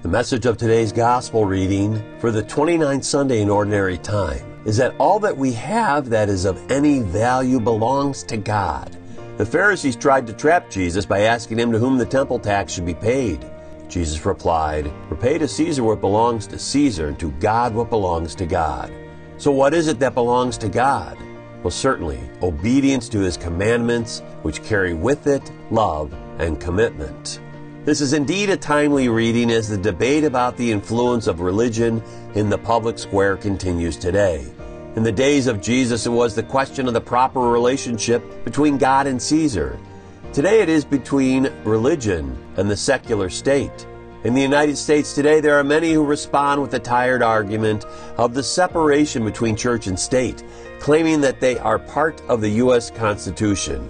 The message of today's gospel reading for the 29th Sunday in Ordinary Time is that all that we have that is of any value belongs to God. The Pharisees tried to trap Jesus by asking him to whom the temple tax should be paid. Jesus replied, Repay to Caesar what belongs to Caesar, and to God what belongs to God. So, what is it that belongs to God? Well, certainly, obedience to his commandments, which carry with it love and commitment. This is indeed a timely reading as the debate about the influence of religion in the public square continues today. In the days of Jesus, it was the question of the proper relationship between God and Caesar. Today it is between religion and the secular state. In the United States today, there are many who respond with the tired argument of the separation between church and state, claiming that they are part of the U.S. Constitution.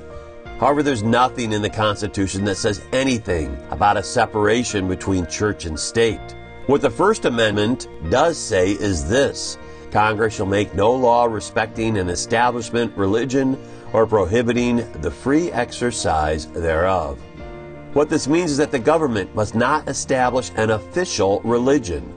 However, there's nothing in the Constitution that says anything about a separation between church and state. What the First Amendment does say is this Congress shall make no law respecting an establishment, religion, or prohibiting the free exercise thereof. What this means is that the government must not establish an official religion,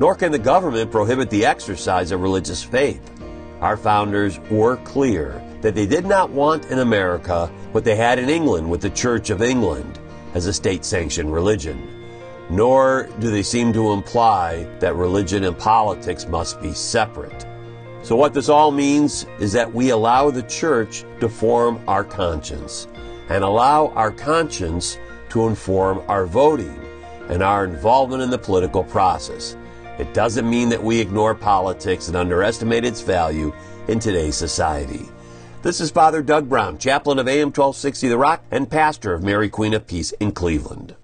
nor can the government prohibit the exercise of religious faith. Our founders were clear that they did not want in America what they had in England with the Church of England as a state sanctioned religion. Nor do they seem to imply that religion and politics must be separate. So, what this all means is that we allow the church to form our conscience and allow our conscience to inform our voting and our involvement in the political process. It doesn't mean that we ignore politics and underestimate its value in today's society. This is Father Doug Brown, chaplain of AM 1260 The Rock and pastor of Mary Queen of Peace in Cleveland.